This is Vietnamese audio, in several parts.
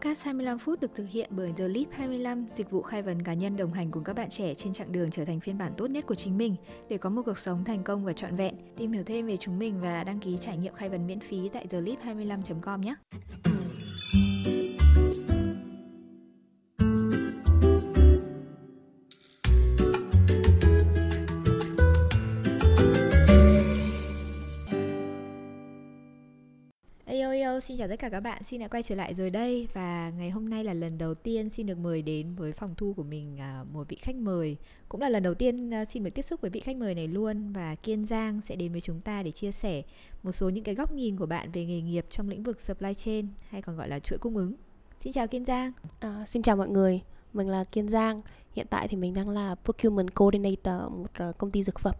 Podcast 25 phút được thực hiện bởi The Leap 25, dịch vụ khai vấn cá nhân đồng hành cùng các bạn trẻ trên chặng đường trở thành phiên bản tốt nhất của chính mình để có một cuộc sống thành công và trọn vẹn. Tìm hiểu thêm về chúng mình và đăng ký trải nghiệm khai vấn miễn phí tại theleap25.com nhé. Xin chào tất cả các bạn, xin đã quay trở lại rồi đây. Và ngày hôm nay là lần đầu tiên xin được mời đến với phòng thu của mình à, một vị khách mời. Cũng là lần đầu tiên à, xin được tiếp xúc với vị khách mời này luôn. Và Kiên Giang sẽ đến với chúng ta để chia sẻ một số những cái góc nhìn của bạn về nghề nghiệp trong lĩnh vực supply chain Hay còn gọi là chuỗi cung ứng. Xin chào Kiên Giang. À, Xin chào mọi người, mình là Kiên Giang. Hiện tại thì mình đang là Procurement Coordinator một à, công ty dược phẩm.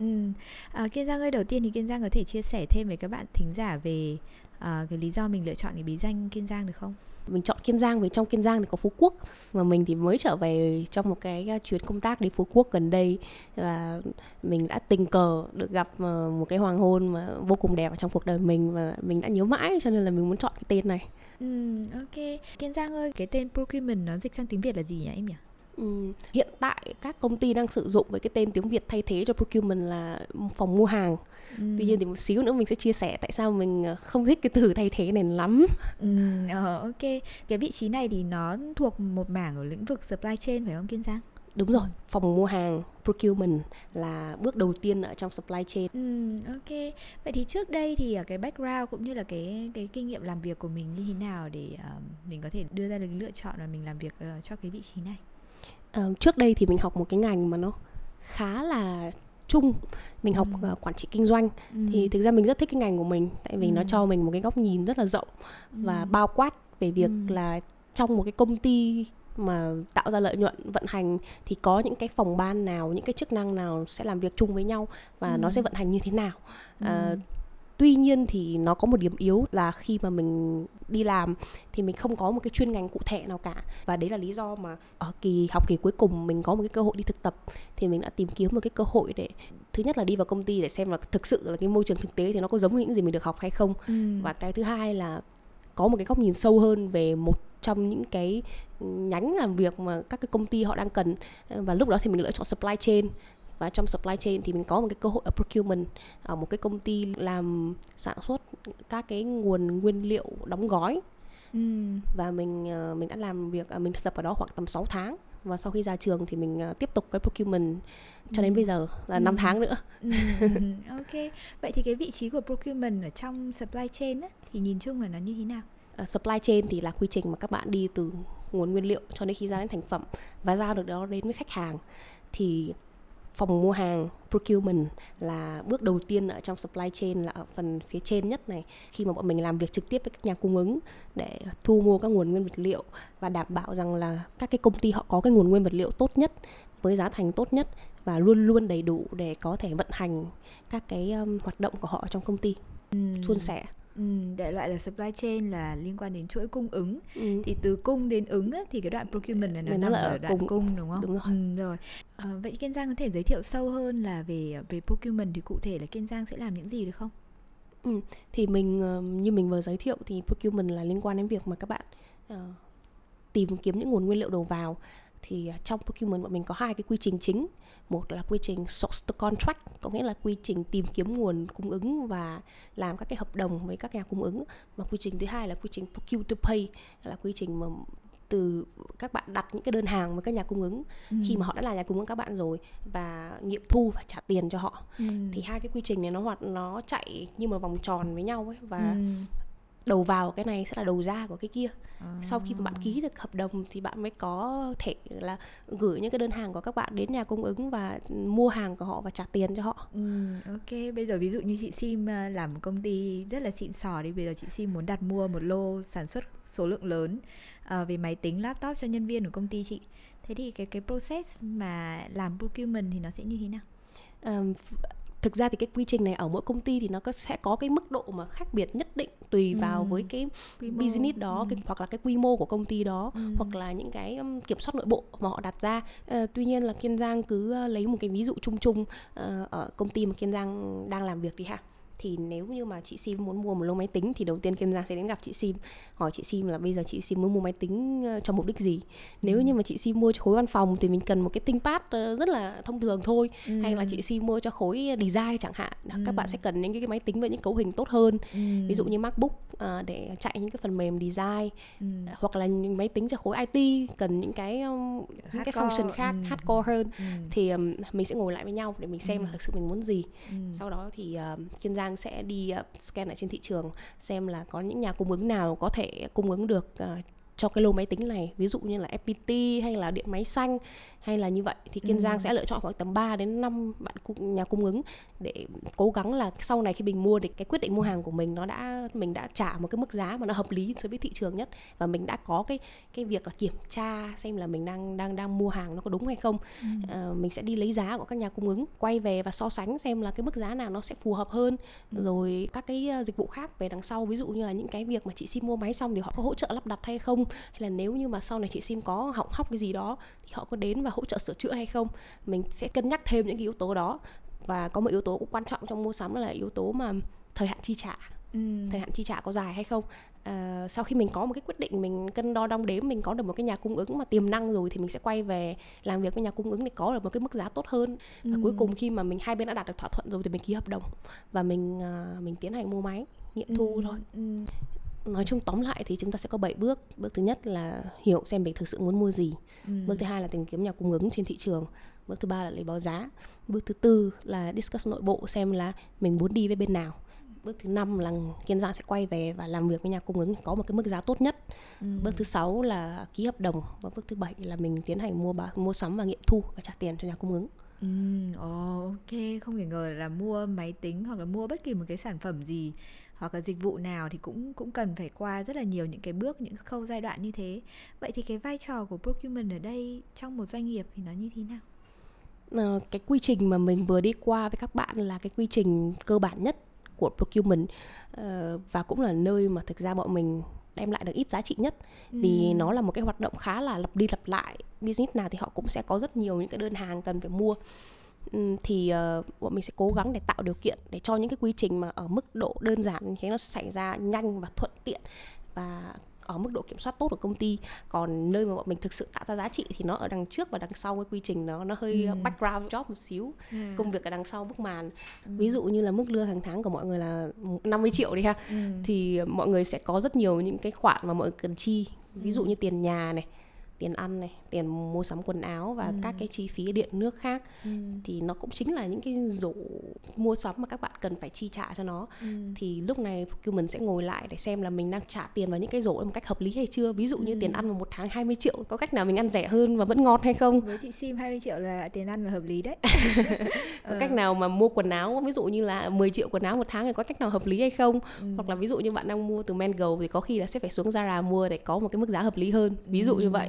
Ừ. À, Kiên Giang ơi, đầu tiên thì Kiên Giang có thể chia sẻ thêm với các bạn thính giả về à, cái lý do mình lựa chọn cái bí danh Kiên Giang được không? Mình chọn Kiên Giang vì trong Kiên Giang thì có Phú Quốc mà mình thì mới trở về trong một cái chuyến công tác đi Phú Quốc gần đây và mình đã tình cờ được gặp ờ, một cái hoàng hôn mà vô cùng đẹp ở trong cuộc đời mình và mình đã nhớ mãi cho nên là mình muốn chọn cái tên này. Ừ, ok. Kiên Giang ơi, cái tên procurement nó dịch sang tiếng Việt là gì nhỉ em nhỉ? Ừ, hiện tại các công ty đang sử dụng với cái tên tiếng Việt thay thế cho procurement là phòng mua hàng. Ừ. Tuy nhiên thì một xíu nữa mình sẽ chia sẻ tại sao mình ờ, không thích cái từ thay thế này lắm. Ừ, uh, ok. Cái vị trí này thì nó thuộc một mảng ở lĩnh vực supply chain phải không Kiên Giang? Đúng rồi, phòng mua hàng, procurement là bước đầu tiên ở trong supply chain. Ừ, ok. Vậy thì trước đây thì cái background cũng như là cái cái kinh nghiệm làm việc của mình như thế nào để uh, mình có thể đưa ra được lựa chọn là mình làm việc uh, cho cái vị trí này? Uh, trước đây thì mình học một cái ngành mà nó khá là chung mình học ừ. uh, quản trị kinh doanh ừ. thì thực ra mình rất thích cái ngành của mình tại vì ừ. nó cho mình một cái góc nhìn rất là rộng ừ. và bao quát về việc ừ. là trong một cái công ty mà tạo ra lợi nhuận vận hành thì có những cái phòng ban nào những cái chức năng nào sẽ làm việc chung với nhau và ừ. nó sẽ vận hành như thế nào ừ. uh, tuy nhiên thì nó có một điểm yếu là khi mà mình đi làm thì mình không có một cái chuyên ngành cụ thể nào cả. Và đấy là lý do mà ở kỳ học kỳ cuối cùng mình có một cái cơ hội đi thực tập thì mình đã tìm kiếm một cái cơ hội để thứ nhất là đi vào công ty để xem là thực sự là cái môi trường thực tế thì nó có giống như những gì mình được học hay không. Ừ. và cái thứ hai là có một cái góc nhìn sâu hơn về một trong những cái nhánh làm việc mà các cái công ty họ đang cần. Và lúc đó thì mình lựa chọn supply chain và trong supply chain thì mình có một cái cơ hội ở procurement ở một cái công ty làm sản xuất các cái nguồn nguyên liệu đóng gói ừ. và mình ờ, mình đã làm việc ờ, mình thực tập ở đó khoảng tầm 6 tháng và sau khi ra trường thì mình ờ, tiếp tục với procurement cho đến ừ. bây giờ là ừ. 5 tháng nữa. Ừ. ok. Vậy thì cái vị trí của procurement ở trong supply chain á, thì nhìn chung là nó như thế nào? Uh, supply chain thì là quy trình mà các bạn đi từ nguồn nguyên liệu cho đến khi ra đến thành phẩm và giao được đó đến với khách hàng thì phòng mua hàng procurement là bước đầu tiên ở trong supply chain là ở phần phía trên nhất này. Khi mà bọn mình làm việc trực tiếp với các nhà cung ứng để thu mua các nguồn nguyên vật liệu và đảm bảo rằng là các cái công ty họ có cái nguồn nguyên vật liệu tốt nhất với giá thành tốt nhất và luôn luôn đầy đủ để có thể vận hành các cái um, hoạt động của họ trong công ty. Ừ. suôn sẻ Ừ, đại loại là supply chain là liên quan đến chuỗi cung ứng ừ. thì từ cung đến ứng á, thì cái đoạn procurement này nó Mình nằm ở, ở đoạn cung. cung đúng không? Đúng rồi. Ừ, rồi. À, vậy Kiên Giang có thể giới thiệu sâu hơn là về về procurement thì cụ thể là Kiên Giang sẽ làm những gì được không? Ừ, thì mình ờ, như mình vừa giới thiệu thì procurement là liên quan đến việc mà các bạn uh, tìm kiếm những nguồn nguyên liệu đầu vào thì à, trong procurement bọn mình có hai cái quy trình chính. Một là quy trình source to contract có nghĩa là quy trình tìm kiếm nguồn cung ứng và làm các cái hợp đồng với các nhà cung ứng. Và quy trình thứ hai là quy trình procure to pay là quy trình mà từ các bạn đặt những cái đơn hàng với các nhà cung ứng. Ừ. khi mà họ đã là nhà cung ứng các bạn rồi và nghiệm thu và trả tiền cho họ. Ừ. thì hai cái quy trình này nó hoạt nó chạy như một vòng tròn với nhau ấy và ừ đầu vào cái này sẽ là đầu ra của cái kia. À. sau khi mà bạn ký được hợp đồng thì bạn mới có thể là gửi những cái đơn hàng của các bạn đến nhà cung ứng và mua hàng của họ và trả tiền cho họ. Ừ, ok. Bây giờ ví dụ như chị sim à, làm một công ty rất là xịn sò đi. Bây giờ chị sim muốn đặt mua một lô sản xuất số lượng lớn uh, về máy tính laptop cho nhân viên của công ty chị. Thế thì cái cái process mà làm procurement thì nó sẽ như thế nào? Um, thực ra thì cái quy trình này ở mỗi công ty thì nó có sẽ có cái mức độ mà khác biệt nhất định tùy ừ. vào với cái quy business đó ừ. cái, hoặc là cái quy mô của công ty đó ừ. hoặc là những cái um, kiểm soát nội bộ mà họ đặt ra uh, tuy nhiên là kiên giang cứ uh, lấy một cái ví dụ chung chung uh, ở công ty mà kiên giang đang làm việc đi ha thì nếu như mà chị Sim muốn mua một lô máy tính thì đầu tiên Kiên Giang sẽ đến gặp chị Sim hỏi chị Sim là bây giờ chị Sim muốn mua máy tính ờ, cho mục đích gì nếu ừ. như mà chị Sim mua cho khối văn phòng thì mình cần một cái ThinkPad ờ, rất là thông thường thôi ừ. hay là chị Sim mua cho khối design chẳng hạn ừ. các bạn sẽ cần những cái máy tính với những cấu hình tốt hơn ừ. ví dụ như MacBook để chạy những cái phần mềm design ừ. hoặc là máy tính cho khối IT cần những cái những cái function khác ừ. hardcore hơn ừ. thì um, mình sẽ ngồi lại với nhau để mình xem ừ. là thực sự mình muốn gì ừ. sau đó thì uh, Kiên Giang sẽ đi uh, scan ở trên thị trường xem là có những nhà cung ứng nào có thể cung ứng được uh, cho cái lô máy tính này. Ví dụ như là FPT hay là điện máy xanh hay là như vậy thì Kiên Giang ừ. sẽ lựa chọn khoảng tầm 3 đến 5 bạn nhà cung ứng để cố gắng là sau này khi mình mua thì cái quyết định mua hàng của mình nó đã mình đã trả một cái mức giá mà nó hợp lý so với thị trường nhất và mình đã có cái cái việc là kiểm tra xem là mình đang đang đang mua hàng nó có đúng hay không ừ. à, mình sẽ đi lấy giá của các nhà cung ứng quay về và so sánh xem là cái mức giá nào nó sẽ phù hợp hơn ừ. rồi các cái ờ, dịch vụ khác về đằng sau ví dụ như là những cái việc mà chị sim mua máy xong thì họ có hỗ trợ lắp đặt hay không hay là nếu như mà sau này chị sim có hỏng hóc cái gì đó thì họ có đến và hỗ trợ sửa chữa hay không mình sẽ cân nhắc thêm những cái yếu tố đó và có một yếu tố cũng quan trọng trong mua sắm là yếu tố mà thời hạn chi trả ừ. thời hạn chi trả có dài hay không à, sau khi mình có một cái quyết định mình cân đo đong đếm mình có được một cái nhà cung ứng mà tiềm năng rồi thì mình sẽ quay về làm việc với nhà cung ứng để có được một cái mức giá tốt hơn ừ. và cuối cùng khi mà mình hai bên đã đạt được thỏa thuận rồi thì mình ký hợp đồng và mình uh, mình tiến hành mua máy nghiệm thu ừ. thôi ừ nói chung tóm lại thì chúng ta sẽ có 7 bước. Bước thứ nhất là hiểu xem mình thực sự muốn mua gì. Ừ. bước thứ hai là tìm kiếm nhà cung ứng trên thị trường. Bước thứ ba là lấy báo giá. Bước thứ tư là discuss nội bộ xem là mình muốn đi với bên nào. Bước thứ năm là kiên giang sẽ quay về và làm việc với nhà cung ứng có một cái mức giá tốt nhất. Ừ. bước thứ sáu là ký hợp đồng. Và bước thứ bảy là mình tiến hành mua bà, mua sắm và nghiệm thu và trả tiền cho nhà cung ứng. Ừ, ok, không thể ngờ là mua máy tính hoặc là mua bất kỳ một cái sản phẩm gì hoặc là dịch vụ nào thì cũng cũng cần phải qua rất là nhiều những cái bước những khâu giai đoạn như thế. Vậy thì cái vai trò của procurement ở đây trong một doanh nghiệp thì nó như thế nào? À, cái quy trình mà mình vừa đi qua với các bạn là cái quy trình cơ bản nhất của procurement uh, và cũng là nơi mà thực ra bọn mình đem lại được ít giá trị nhất. Ừ. vì nó là một cái hoạt động khá là lặp đi lặp lại. Business nào thì họ cũng sẽ có rất nhiều những cái đơn hàng cần phải mua thì uh, bọn mình sẽ cố gắng để tạo điều kiện để cho những cái quy trình mà ở mức độ đơn giản như thế nó xảy ra nhanh và thuận tiện và ở mức độ kiểm soát tốt của công ty còn nơi mà bọn mình thực sự tạo ra giá trị thì nó ở đằng trước và đằng sau cái quy trình nó nó hơi ừ. background job một xíu ừ. công việc ở đằng sau bức màn ừ. ví dụ như là mức lương hàng tháng của mọi người là 50 triệu đi ha ừ. thì mọi người sẽ có rất nhiều những cái khoản mà mọi người cần chi ví dụ như tiền nhà này tiền ăn này tiền mua sắm quần áo và ừ. các cái chi phí điện nước khác ừ. thì nó cũng chính là những cái rổ mua sắm mà các bạn cần phải chi trả cho nó ừ. thì lúc này mình sẽ ngồi lại để xem là mình đang trả tiền vào những cái rổ một cách hợp lý hay chưa ví dụ như ừ. tiền ăn vào một tháng 20 triệu có cách nào mình ăn rẻ hơn và vẫn ngon hay không với chị sim 20 triệu là tiền ăn là hợp lý đấy có ừ. cách nào mà mua quần áo ví dụ như là 10 triệu quần áo một tháng thì có cách nào hợp lý hay không ừ. hoặc là ví dụ như bạn đang mua từ Mango thì có khi là sẽ phải xuống Zara mua để có một cái mức giá hợp lý hơn ví dụ ừ. như vậy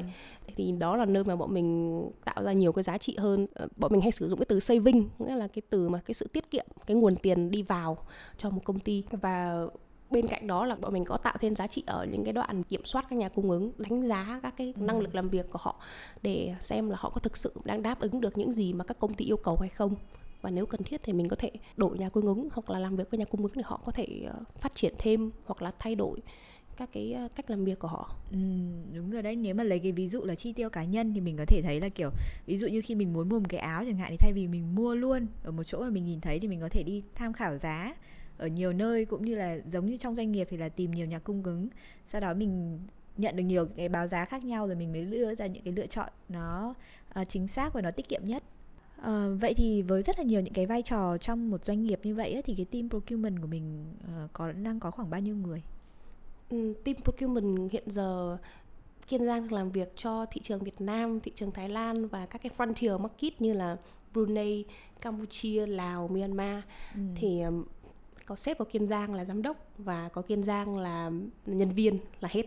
thì đó là nơi mà bọn mình tạo ra nhiều cái giá trị hơn. Ờ, bọn mình hay sử dụng cái từ saving nghĩa là cái từ mà cái sự tiết kiệm cái nguồn tiền đi vào cho một công ty. Và bên cạnh đó là bọn mình có tạo thêm giá trị ở những cái đoạn kiểm soát các nhà cung ứng đánh giá các cái ừ. năng lực làm việc của họ để xem là họ có thực sự đang đáp ứng được những gì mà các công ty yêu cầu hay không. Và nếu cần thiết thì mình có thể đổi nhà cung ứng hoặc là làm việc với nhà cung ứng để họ có thể ờ, phát triển thêm hoặc là thay đổi các cái ờ, cách làm việc của họ. Ừ, đúng rồi đấy. Nếu mà lấy cái ví dụ là chi tiêu cá nhân thì mình có thể thấy là kiểu ví dụ như khi mình muốn mua một cái áo chẳng hạn thì thay vì mình mua luôn ở một chỗ mà mình nhìn thấy thì mình có thể đi tham khảo giá ở nhiều nơi cũng như là giống như trong doanh nghiệp thì là tìm nhiều nhà cung ứng. Sau đó mình nhận được nhiều cái báo giá khác nhau rồi mình mới đưa ra những cái lựa chọn nó uh, chính xác và nó tiết kiệm nhất. Uh, vậy thì với rất là nhiều những cái vai trò trong một doanh nghiệp như vậy ấy, thì cái team procurement của mình uh, có đang có khoảng bao nhiêu người? Um, team procurement hiện giờ Kiên Giang làm việc cho thị trường Việt Nam, thị trường Thái Lan và các cái frontier market như là Brunei, Campuchia, Lào, Myanmar ừ. thì um, có sếp của Kiên Giang là giám đốc và có Kiên Giang là nhân viên là hết.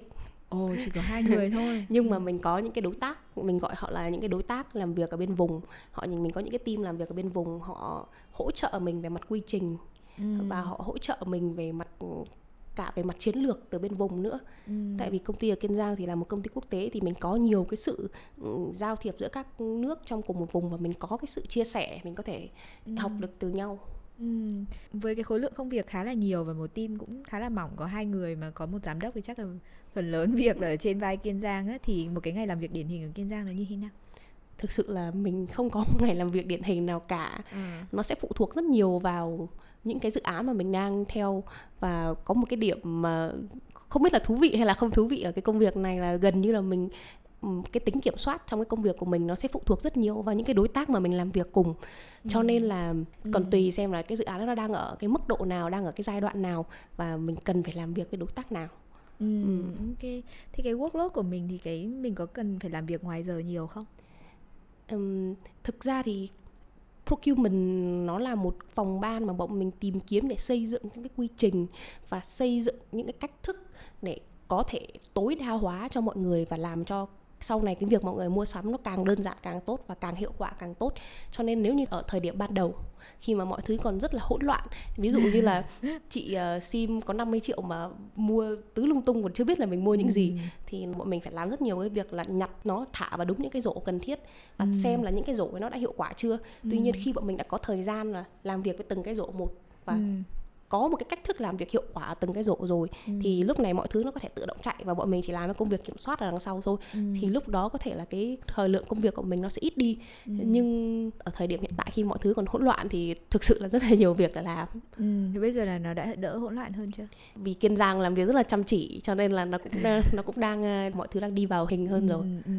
Ồ chỉ có hai người thôi. Nhưng mà mình có những cái đối tác, mình gọi họ là những cái đối tác làm việc ở bên vùng. Họ mình có những cái team làm việc ở bên vùng, họ hỗ trợ mình về mặt quy trình ừ. và họ hỗ trợ mình về mặt cả về mặt chiến lược từ bên vùng nữa ừ. tại vì công ty ở kiên giang thì là một công ty quốc tế thì mình có nhiều cái sự ừ, giao thiệp giữa các nước trong cùng một vùng và mình có cái sự chia sẻ mình có thể ừ. học được từ nhau Ừ. Với cái khối lượng công việc khá là nhiều và một team cũng khá là mỏng có hai người mà có một giám đốc thì chắc là phần lớn việc là ở trên vai Kiên Giang á thì một cái ngày làm việc điển hình ở Kiên Giang là như thế nào? Thực sự là mình không có một ngày làm việc điển hình nào cả. Ừ. Nó sẽ phụ thuộc rất nhiều vào những cái dự án mà mình đang theo và có một cái điểm mà không biết là thú vị hay là không thú vị ở cái công việc này là gần như là mình cái tính kiểm soát trong cái công việc của mình nó sẽ phụ thuộc rất nhiều vào những cái đối tác mà mình làm việc cùng cho ừ. nên là còn ừ. tùy xem là cái dự án nó đang ở cái mức độ nào đang ở cái giai đoạn nào và mình cần phải làm việc với đối tác nào ừ, ừ. ok thì cái workload của mình thì cái mình có cần phải làm việc ngoài giờ nhiều không um, thực ra thì procurement nó là một phòng ban mà bọn mình tìm kiếm để xây dựng những cái quy trình và xây dựng những cái cách thức để có thể tối đa hóa cho mọi người và làm cho sau này cái việc mọi người mua sắm nó càng đơn giản càng tốt và càng hiệu quả càng tốt cho nên nếu như ở thời điểm ban đầu khi mà mọi thứ còn rất là hỗn loạn ví dụ như là chị uh, sim có 50 triệu mà mua tứ lung tung còn chưa biết là mình mua những gì ừ. thì bọn mình phải làm rất nhiều cái việc là nhặt nó thả vào đúng những cái rổ cần thiết và ừ. xem là những cái rổ nó đã hiệu quả chưa tuy nhiên khi bọn mình đã có thời gian là làm việc với từng cái rổ một và có một cái cách thức làm việc hiệu quả ở từng cái rổ rồi ừ. thì lúc này mọi thứ nó có thể tự động chạy và bọn mình chỉ làm cái công việc kiểm soát ở đằng sau thôi ừ. thì lúc đó có thể là cái thời lượng công việc của mình nó sẽ ít đi ừ. nhưng ở thời điểm hiện tại khi mọi thứ còn hỗn loạn thì thực sự là rất là nhiều việc để làm ừ. thì bây giờ là nó đã đỡ hỗn loạn hơn chưa vì kiên giang làm việc rất là chăm chỉ cho nên là nó cũng nó cũng đang ờ, mọi thứ đang đi vào hình hơn ừ. rồi ừ.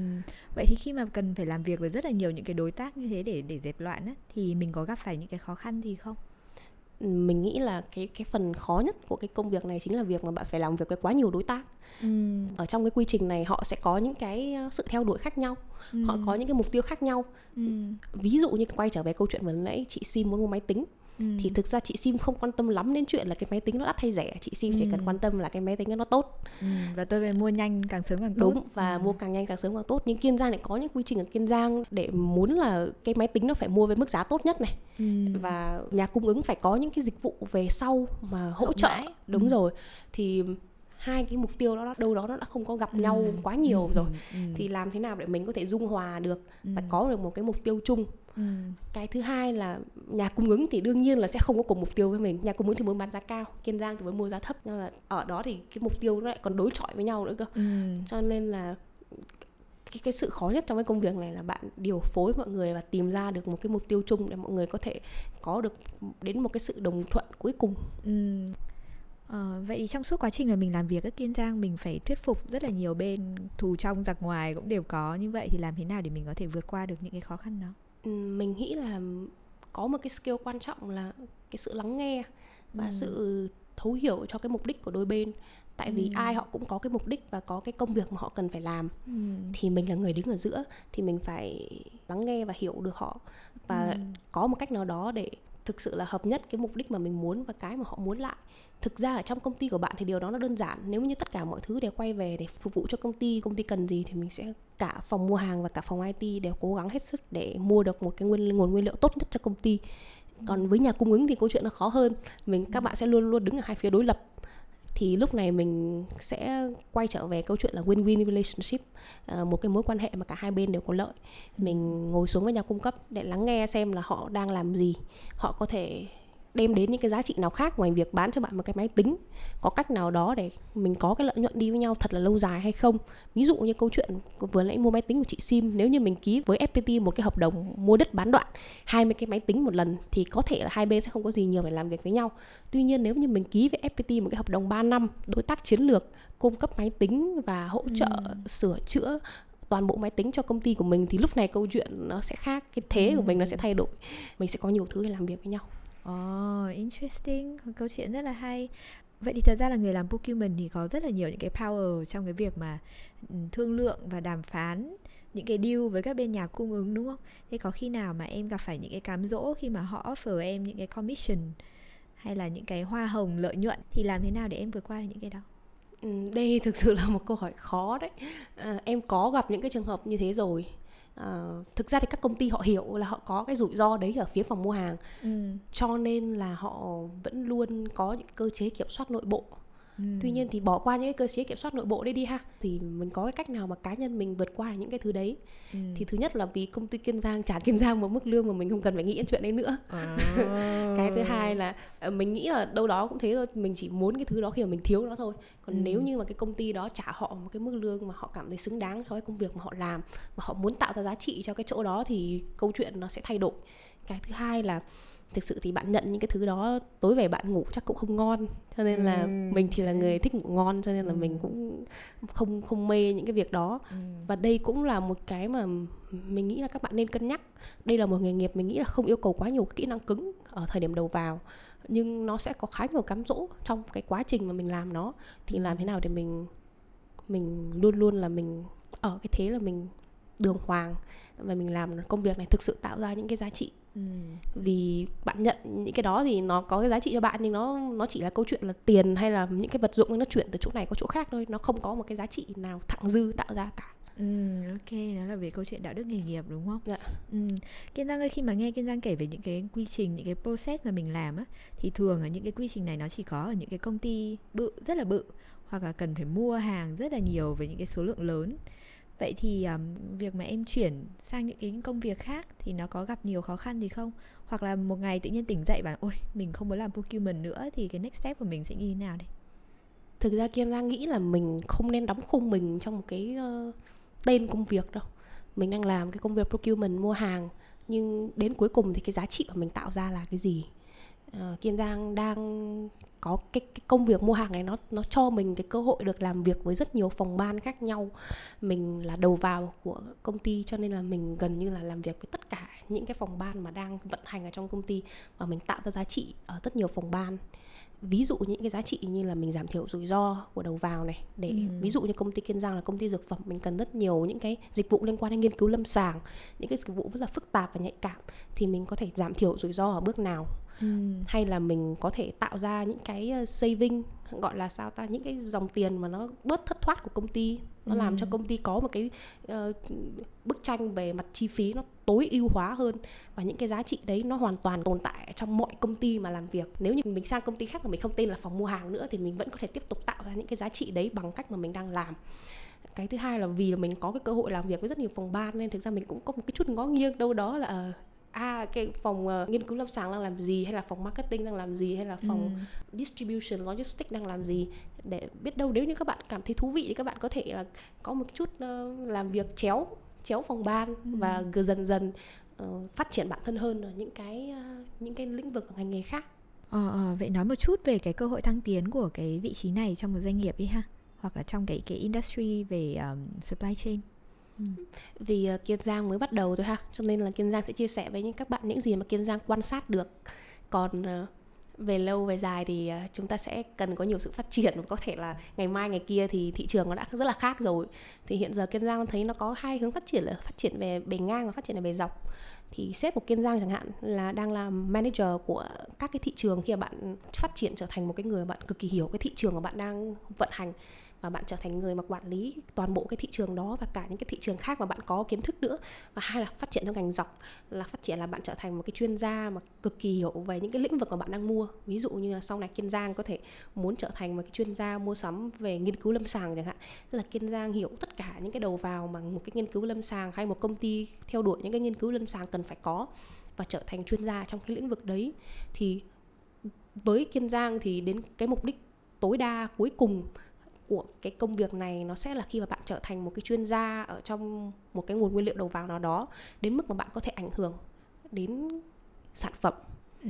vậy thì khi mà cần phải làm việc với rất là nhiều những cái đối tác như thế để để dẹp loạn á, thì mình có gặp phải những cái khó khăn gì không mình nghĩ là cái cái phần khó nhất của cái công việc này chính là việc mà bạn phải làm việc với quá nhiều đối tác ừ. ở trong cái quy trình này họ sẽ có những cái ờ, sự theo đuổi khác nhau ừ. họ có những cái mục tiêu khác nhau ừ. ví dụ như quay trở về câu chuyện vừa nãy chị sim muốn mua máy tính Ừ. thì thực ra chị sim không quan tâm lắm đến chuyện là cái máy tính nó đắt hay rẻ chị sim ừ. chỉ cần quan tâm là cái máy tính nó tốt ừ. và tôi về mua nhanh càng sớm càng tốt đúng và ừ. mua càng nhanh càng sớm càng tốt nhưng kiên giang lại có những quy trình ở kiên giang để muốn là cái máy tính nó phải mua với mức giá tốt nhất này ừ. và nhà cung ứng phải có những cái dịch vụ về sau mà hỗ Hậu trợ mãi. đúng ừ. rồi thì hai cái mục tiêu đó đâu đó nó đã không có gặp ừ. nhau quá nhiều ừ. rồi ừ. thì làm thế nào để mình có thể dung hòa được ừ. và có được một cái mục tiêu chung Ừ. cái thứ hai là nhà cung ứng thì đương nhiên là sẽ không có cùng mục tiêu với mình nhà cung ứng thì muốn bán giá cao kiên giang thì muốn mua giá thấp nhưng là ở đó thì cái mục tiêu nó lại còn đối chọi với nhau nữa cơ ừ. cho nên là cái cái sự khó nhất trong cái công việc này là bạn điều phối mọi người và tìm ra được một cái mục tiêu chung để mọi người có thể có được đến một cái sự đồng thuận cuối cùng ừ. Ờ, vậy thì trong suốt quá trình mà mình làm việc ở Kiên Giang mình phải thuyết phục rất là nhiều bên thù trong giặc ngoài cũng đều có như vậy thì làm thế nào để mình có thể vượt qua được những cái khó khăn đó? Mình nghĩ là có một cái skill quan trọng là cái sự lắng nghe và ừ. sự thấu hiểu cho cái mục đích của đôi bên tại vì ừ. ai họ cũng có cái mục đích và có cái công việc mà họ cần phải làm ừ. thì mình là người đứng ở giữa thì mình phải lắng nghe và hiểu được họ và ừ. có một cách nào đó để thực sự là hợp nhất cái mục đích mà mình muốn và cái mà họ muốn lại thực ra ở trong công ty của bạn thì điều đó nó đơn giản. Nếu như tất cả mọi thứ đều quay về để phục vụ cho công ty công ty cần gì thì mình sẽ cả phòng mua hàng và cả phòng IT đều cố gắng hết sức để mua được một cái nguyên nguồn nguyên liệu tốt nhất cho công ty. Còn với nhà cung ứng thì câu chuyện nó khó hơn. Mình các bạn sẽ luôn luôn đứng ở hai phía đối lập. Thì lúc này mình sẽ quay trở về câu chuyện là win-win relationship à, một cái mối quan hệ mà cả hai bên đều có lợi. Mình ngồi xuống với nhà cung cấp để lắng nghe xem là họ đang làm gì. Họ có thể đem đến những cái giá trị nào khác ngoài việc bán cho bạn một cái máy tính. Có cách nào đó để mình có cái lợi nhuận đi với nhau thật là lâu dài hay không? Ví dụ như câu chuyện vừa nãy mua máy tính của chị sim nếu như mình ký với fpt một cái hợp đồng mua đất bán đoạn 20 cái máy tính một lần thì có thể là hai bên sẽ không có gì nhiều để làm việc với nhau. Tuy nhiên nếu như mình ký với fpt một cái hợp đồng 3 năm đối tác chiến lược cung cấp máy tính và hỗ trợ ừ. sửa chữa toàn bộ máy tính cho công ty của mình thì lúc này câu chuyện nó sẽ khác cái thế ừ. của mình nó sẽ thay đổi. Mình sẽ có nhiều thứ để làm việc với nhau Oh, interesting, câu chuyện rất là hay. Vậy thì thật ra là người làm procurement thì có rất là nhiều những cái power trong cái việc mà ừ, thương lượng và đàm phán những cái deal với các bên nhà cung ứng đúng không? Thế có khi nào mà em gặp phải những cái cám dỗ khi mà họ offer em những cái commission hay là những cái hoa hồng lợi nhuận thì làm thế nào để em vượt qua được những cái đó? Ừ, đây thực sự là một câu hỏi khó đấy. À, em có gặp những cái trường hợp như thế rồi Uh, thực ra thì các công ty họ hiểu là họ có cái rủi ro đấy ở phía phòng mua hàng ừ. cho nên là họ vẫn luôn có những cơ chế kiểm soát nội bộ ừ. tuy nhiên thì bỏ qua những cái cơ chế kiểm soát nội bộ đấy đi ha thì mình có cái cách nào mà cá nhân mình vượt qua những cái thứ đấy ừ. thì thứ nhất là vì công ty kiên giang trả kiên giang một mức lương mà mình không cần phải nghĩ đến chuyện đấy nữa à. cái thứ hai là ờ, mình nghĩ là đâu đó cũng thế thôi mình chỉ muốn cái thứ đó khi mà mình thiếu nó thôi còn ừ. nếu như mà cái công ty đó trả họ một cái mức lương mà họ cảm thấy xứng đáng cho cái công việc mà họ làm mà họ muốn tạo ra giá trị cho cái chỗ đó thì câu chuyện nó sẽ thay đổi cái thứ hai là thực sự thì bạn nhận những cái thứ đó tối về bạn ngủ chắc cũng không ngon cho nên là ừ. mình thì là người thích ngủ ngon cho nên là ừ. mình cũng không không mê những cái việc đó ừ. và đây cũng là một cái mà mình nghĩ là các bạn nên cân nhắc đây là một nghề nghiệp mình nghĩ là không yêu cầu quá nhiều kỹ năng cứng ở thời điểm đầu vào nhưng nó sẽ có khá nhiều cám dỗ trong cái quá trình mà mình làm nó thì làm thế nào để mình mình luôn luôn là mình ở cái thế là mình đường hoàng và mình làm công việc này thực sự tạo ra những cái giá trị ừ. vì bạn nhận những cái đó thì nó có cái giá trị cho bạn nhưng nó nó chỉ là câu chuyện là tiền hay là những cái vật dụng nó chuyển từ chỗ này qua chỗ khác thôi nó không có một cái giá trị nào thẳng dư tạo ra cả Ừ, ok, đó là về câu chuyện đạo đức nghề nghiệp đúng không? Dạ. Ừ. Kiên Giang ơi, khi mà nghe Kiên Giang kể về những cái quy trình, những cái process mà mình làm á, thì thường là những cái quy trình này nó chỉ có ở những cái công ty bự, rất là bự, hoặc là cần phải mua hàng rất là nhiều với những cái số lượng lớn vậy thì um, việc mà em chuyển sang những cái công việc khác thì nó có gặp nhiều khó khăn gì không? Hoặc là một ngày tự nhiên tỉnh dậy và ôi mình không muốn làm procurement nữa thì cái next step của mình sẽ như thế nào đây? Thực ra Kim đang nghĩ là mình không nên đóng khung mình trong một cái uh, tên công việc đâu. Mình đang làm cái công việc procurement mua hàng nhưng đến cuối cùng thì cái giá trị mà mình tạo ra là cái gì? Uh, Kiên Giang đang có cái, cái công việc mua hàng này nó nó cho mình cái cơ hội được làm việc với rất nhiều phòng ban khác nhau. Mình là đầu vào của công ty cho nên là mình gần như là làm việc với tất cả những cái phòng ban mà đang vận hành ở trong công ty và mình tạo ra giá trị ở rất nhiều phòng ban. Ví dụ những cái giá trị như là mình giảm thiểu rủi ro của đầu vào này để ừ. ví dụ như công ty kiên giang là công ty dược phẩm mình cần rất nhiều những cái dịch vụ liên quan đến nghiên cứu lâm sàng những cái dịch vụ rất là phức tạp và nhạy cảm thì mình có thể giảm thiểu rủi ro ở bước nào ừ. hay là mình có thể tạo ra những cái ờ, saving gọi là sao ta những cái dòng tiền mà nó bớt thất thoát của công ty nó ừ. làm cho công ty có một cái uh, bức tranh về mặt chi phí nó tối ưu hóa hơn và những cái giá trị đấy nó hoàn toàn tồn tại trong mọi công ty mà làm việc nếu như mình sang công ty khác mà mình không tên là phòng mua hàng nữa thì mình vẫn có thể tiếp tục tạo ra những cái giá trị đấy bằng cách mà mình đang làm cái thứ hai là vì là mình có cái cơ hội làm việc với rất nhiều phòng ban nên thực ra mình cũng có một cái chút ngó nghiêng đâu đó là à cái phòng uh, nghiên cứu lâm sàng đang làm gì hay là phòng marketing đang làm gì hay là phòng ừ. distribution logistics đang làm gì để biết đâu nếu như các bạn cảm thấy thú vị thì các bạn có thể là có một chút uh, làm việc chéo chéo phòng ban ừ. và dần dần uh, phát triển bản thân hơn ở những cái uh, những cái lĩnh vực ngành nghề khác. Ờ, ờ, vậy nói một chút về cái cơ hội thăng tiến của cái vị trí này trong một doanh nghiệp đi ha, hoặc là trong cái cái industry về um, supply chain. Ừ. Vì uh, Kiên Giang mới bắt đầu thôi ha, cho nên là Kiên Giang sẽ chia sẻ với những các bạn những gì mà Kiên Giang quan sát được. Còn uh, về lâu về dài thì uh, chúng ta sẽ cần có nhiều sự phát triển có thể là ngày mai ngày kia thì thị trường nó đã rất là khác rồi thì hiện giờ kiên giang thấy nó có hai hướng phát triển là phát triển về bề ngang và phát triển về bề dọc thì sếp của kiên giang chẳng hạn là đang là manager của các cái thị trường khi mà bạn phát triển trở thành một cái người bạn cực kỳ hiểu cái thị trường mà bạn đang vận hành và bạn trở thành người mà quản lý toàn bộ cái thị trường đó và cả những cái thị trường khác mà bạn có kiến thức nữa. Và hai là phát triển trong ngành dọc, là phát triển là bạn trở thành một cái chuyên gia mà cực kỳ hiểu về những cái lĩnh vực mà bạn đang mua. Ví dụ như là sau này kiên giang có thể muốn trở thành một cái chuyên gia mua sắm về nghiên cứu lâm sàng chẳng hạn. Tức là kiên giang hiểu tất cả những cái đầu vào mà một cái nghiên cứu lâm sàng hay một công ty theo đuổi những cái nghiên cứu lâm sàng cần phải có và trở thành chuyên gia trong cái lĩnh vực đấy. Thì với kiên giang thì đến cái mục đích tối đa cuối cùng của cái công việc này nó sẽ là khi mà bạn trở thành một cái chuyên gia ở trong một cái nguồn nguyên liệu đầu vào nào đó đến mức mà bạn có thể ảnh hưởng đến sản phẩm ừ.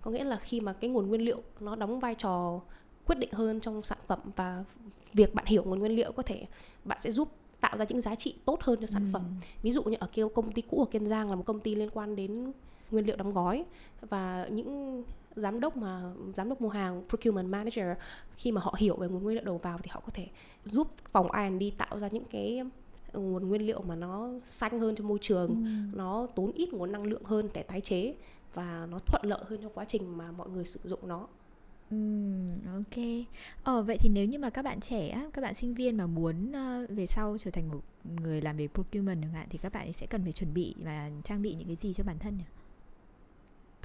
có nghĩa là khi mà cái nguồn nguyên liệu nó đóng vai trò quyết định hơn trong sản phẩm và việc bạn hiểu nguồn nguyên liệu có thể bạn sẽ giúp tạo ra những giá trị tốt hơn cho sản ừ. phẩm ví dụ như ở kia công ty cũ ở kiên giang là một công ty liên quan đến nguyên liệu đóng gói và những giám đốc mà giám đốc mua hàng procurement manager khi mà họ hiểu về nguồn nguyên liệu đầu vào thì họ có thể giúp phòng R&D tạo ra những cái nguồn nguyên liệu mà nó xanh hơn cho môi trường ừ. nó tốn ít nguồn năng lượng hơn để tái chế và nó thuận lợi hơn trong quá trình mà mọi người sử dụng nó Ừ, ok. Ờ vậy thì nếu như mà các bạn trẻ, các bạn sinh viên mà muốn uh, về sau trở thành một người làm về procurement chẳng hạn thì các bạn sẽ cần phải chuẩn bị và trang bị những cái gì cho bản thân nhỉ?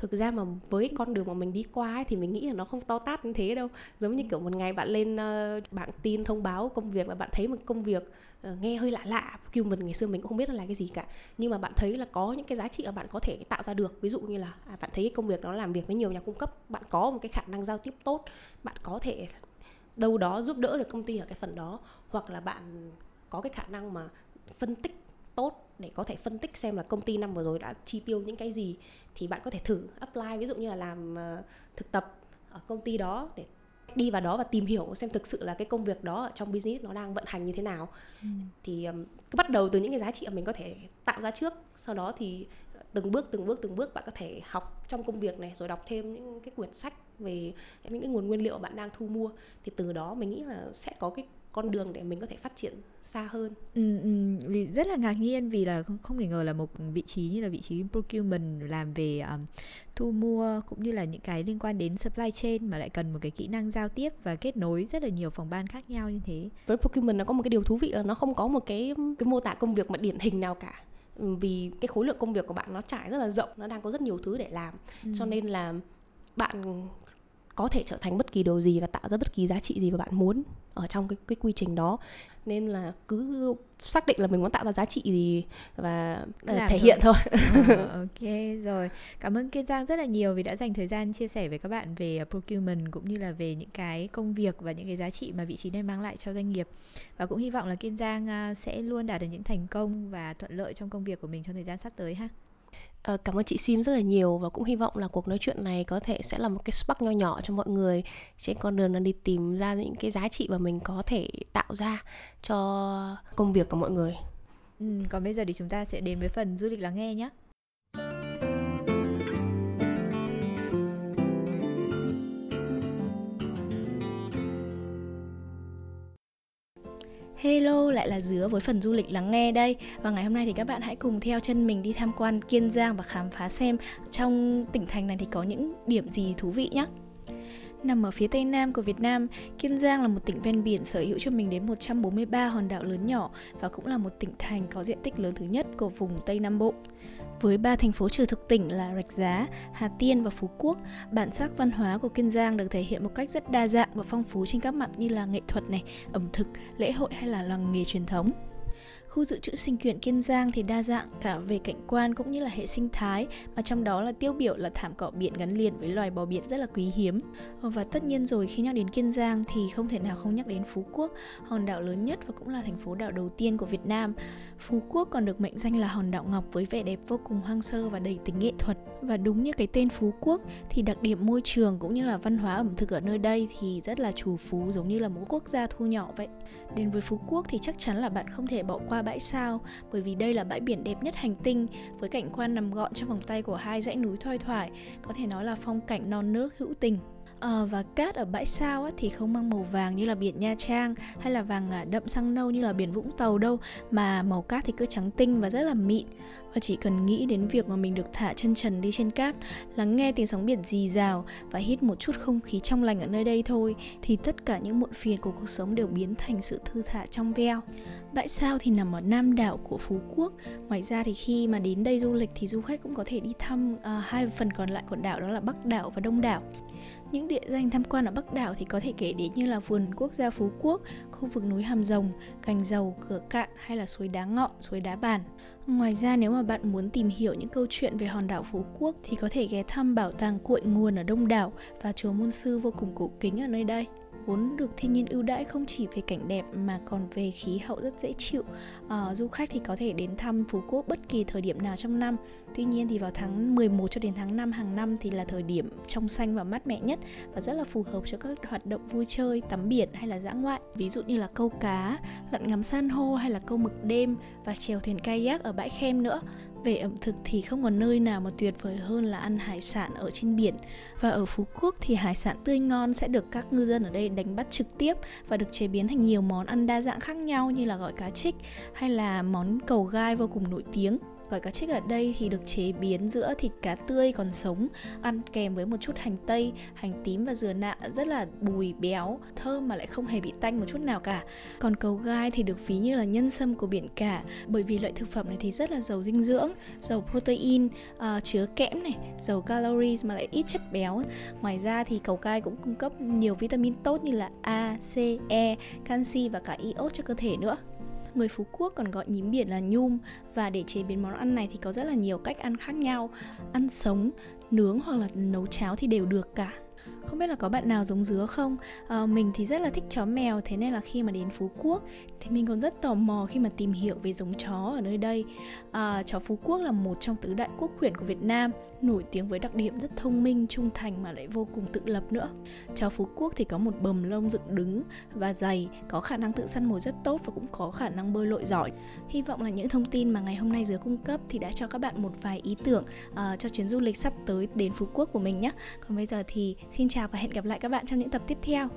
Thực ra mà với con đường mà mình đi qua ấy, thì mình nghĩ là nó không to tát như thế đâu. Giống như kiểu một ngày bạn lên uh, bảng tin thông báo công việc và bạn thấy một công việc uh, nghe hơi lạ lạ kêu mình ngày xưa mình cũng không biết là cái gì cả. Nhưng mà bạn thấy là có những cái giá trị mà bạn có thể tạo ra được. Ví dụ như là à, bạn thấy cái công việc đó làm việc với nhiều nhà cung cấp bạn có một cái khả năng giao tiếp tốt bạn có thể đâu đó giúp đỡ được công ty ở cái phần đó hoặc là bạn có cái khả năng mà phân tích tốt để có thể phân tích xem là công ty năm vừa rồi đã chi tiêu những cái gì thì bạn có thể thử apply ví dụ như là làm uh, thực tập ở công ty đó để đi vào đó và tìm hiểu xem thực sự là cái công việc đó ở trong business nó đang vận hành như thế nào ừ. thì cứ bắt đầu từ những cái giá trị mà mình có thể tạo ra trước sau đó thì từng bước từng bước từng bước bạn có thể học trong công việc này rồi đọc thêm những cái quyển sách về những cái nguồn nguyên liệu bạn đang thu mua thì từ đó mình nghĩ là sẽ có cái con đường để mình có thể phát triển xa hơn. Ừ, ừ, vì rất là ngạc nhiên vì là không, không thể ngờ là một vị trí như là vị trí procurement làm về um, thu mua cũng như là những cái liên quan đến supply chain mà lại cần một cái kỹ năng giao tiếp và kết nối rất là nhiều phòng ban khác nhau như thế. Với procurement nó có một cái điều thú vị là nó không có một cái cái mô tả công việc mà điển hình nào cả ừ, vì cái khối lượng công việc của bạn nó trải rất là rộng nó đang có rất nhiều thứ để làm ừ. cho nên là bạn có thể trở thành bất kỳ điều gì và tạo ra bất kỳ giá trị gì mà bạn muốn ở trong cái cái quy trình đó nên là cứ xác định là mình muốn tạo ra giá trị gì và Làm thể thôi. hiện thôi. ờ, ok rồi. Cảm ơn Kiên Giang rất là nhiều vì đã dành thời gian chia sẻ với các bạn về procurement cũng như là về những cái công việc và những cái giá trị mà vị trí này mang lại cho doanh nghiệp. Và cũng hy vọng là Kiên Giang à, sẽ luôn đạt được những thành công và thuận lợi trong công việc của mình trong thời gian sắp tới ha. Ờ, cảm ơn chị Sim rất là nhiều và cũng hy vọng là cuộc nói chuyện này có thể sẽ là một cái spark nho nhỏ cho mọi người trên con đường là đi tìm ra những cái giá trị mà mình có thể tạo ra cho công việc của mọi người. Ừ, còn bây giờ thì chúng ta sẽ đến với phần du lịch lắng nghe nhé. Hello, lại là Dứa với phần du lịch lắng nghe đây. Và ngày hôm nay thì các bạn hãy cùng theo chân mình đi tham quan Kiên Giang và khám phá xem trong tỉnh thành này thì có những điểm gì thú vị nhé Nằm ở phía tây nam của Việt Nam, Kiên Giang là một tỉnh ven biển sở hữu cho mình đến 143 hòn đảo lớn nhỏ và cũng là một tỉnh thành có diện tích lớn thứ nhất của vùng Tây Nam Bộ. Với ba thành phố trừ thực tỉnh là Rạch Giá, Hà Tiên và Phú Quốc, bản sắc văn hóa của Kiên Giang được thể hiện một cách rất đa dạng và phong phú trên các mặt như là nghệ thuật này, ẩm thực, lễ hội hay là làng nghề truyền thống. Khu dự trữ sinh quyển Kiên Giang thì đa dạng cả về cảnh quan cũng như là hệ sinh thái, mà trong đó là tiêu biểu là thảm cỏ biển gắn liền với loài bò biển rất là quý hiếm. Ờ, và tất nhiên rồi khi nhắc đến Kiên Giang thì không thể nào không nhắc đến Phú Quốc, hòn đảo lớn nhất và cũng là thành phố đảo đầu tiên của Việt Nam. Phú Quốc còn được mệnh danh là hòn đảo ngọc với vẻ đẹp vô cùng hoang sơ và đầy tính nghệ thuật. Và đúng như cái tên Phú Quốc thì đặc điểm môi trường cũng như là văn hóa ẩm thực ở nơi đây thì rất là trù phú giống như là một quốc gia thu nhỏ vậy. Đến với Phú Quốc thì chắc chắn là bạn không thể bỏ qua bãi sao bởi vì đây là bãi biển đẹp nhất hành tinh với cảnh quan nằm gọn trong vòng tay của hai dãy núi thoai thoải, có thể nói là phong cảnh non nước hữu tình. À, và cát ở bãi sao á, thì không mang màu vàng như là biển Nha Trang hay là vàng à, đậm sang nâu như là biển Vũng Tàu đâu mà màu cát thì cứ trắng tinh và rất là mịn và chỉ cần nghĩ đến việc mà mình được thả chân trần đi trên cát lắng nghe tiếng sóng biển rì rào và hít một chút không khí trong lành ở nơi đây thôi thì tất cả những muộn phiền của cuộc sống đều biến thành sự thư thả trong veo. Bãi sao thì nằm ở nam đảo của phú quốc. Ngoài ra thì khi mà đến đây du lịch thì du khách cũng có thể đi thăm uh, hai phần còn lại của đảo đó là bắc đảo và đông đảo. Những địa danh tham quan ở Bắc đảo thì có thể kể đến như là vườn quốc gia Phú Quốc, khu vực núi Hàm Rồng, Cành Dầu, Cửa Cạn hay là suối Đá Ngọn, suối Đá Bàn. Ngoài ra, nếu mà bạn muốn tìm hiểu những câu chuyện về hòn đảo Phú Quốc thì có thể ghé thăm bảo tàng cội nguồn ở Đông đảo và chùa Môn Sư vô cùng cổ kính ở nơi đây vốn được thiên nhiên ưu đãi không chỉ về cảnh đẹp mà còn về khí hậu rất dễ chịu. À, du khách thì có thể đến thăm Phú Quốc bất kỳ thời điểm nào trong năm. Tuy nhiên thì vào tháng 11 cho đến tháng 5 hàng năm thì là thời điểm trong xanh và mát mẻ nhất và rất là phù hợp cho các hoạt động vui chơi, tắm biển hay là dã ngoại. Ví dụ như là câu cá, lặn ngắm san hô hay là câu mực đêm và chèo thuyền kayak ở bãi khem nữa về ẩm thực thì không có nơi nào mà tuyệt vời hơn là ăn hải sản ở trên biển. Và ở Phú Quốc thì hải sản tươi ngon sẽ được các ngư dân ở đây đánh bắt trực tiếp và được chế biến thành nhiều món ăn đa dạng khác nhau như là gọi cá trích hay là món cầu gai vô cùng nổi tiếng. Gỏi cá trích ở đây thì được chế biến giữa thịt cá tươi còn sống, ăn kèm với một chút hành tây, hành tím và dừa nạ rất là bùi béo, thơm mà lại không hề bị tanh một chút nào cả. Còn cầu gai thì được ví như là nhân sâm của biển cả, bởi vì loại thực phẩm này thì rất là giàu dinh dưỡng, giàu protein, uh, chứa kẽm này, giàu calories mà lại ít chất béo. Ngoài ra thì cầu gai cũng cung cấp nhiều vitamin tốt như là A, C, E, canxi và cả iốt cho cơ thể nữa người Phú Quốc còn gọi nhím biển là nhum. Và để chế biến món ăn này thì có rất là nhiều cách ăn khác nhau. Ăn sống, nướng hoặc là nấu cháo thì đều được cả không biết là có bạn nào giống dứa không? À, mình thì rất là thích chó mèo thế nên là khi mà đến phú quốc thì mình còn rất tò mò khi mà tìm hiểu về giống chó ở nơi đây. À, chó phú quốc là một trong tứ đại quốc khuyển của việt nam nổi tiếng với đặc điểm rất thông minh trung thành mà lại vô cùng tự lập nữa. Chó phú quốc thì có một bầm lông dựng đứng và dày có khả năng tự săn mồi rất tốt và cũng có khả năng bơi lội giỏi. Hy vọng là những thông tin mà ngày hôm nay dứa cung cấp thì đã cho các bạn một vài ý tưởng uh, cho chuyến du lịch sắp tới đến phú quốc của mình nhé. Còn bây giờ thì xin chào và hẹn gặp lại các bạn trong những tập tiếp theo.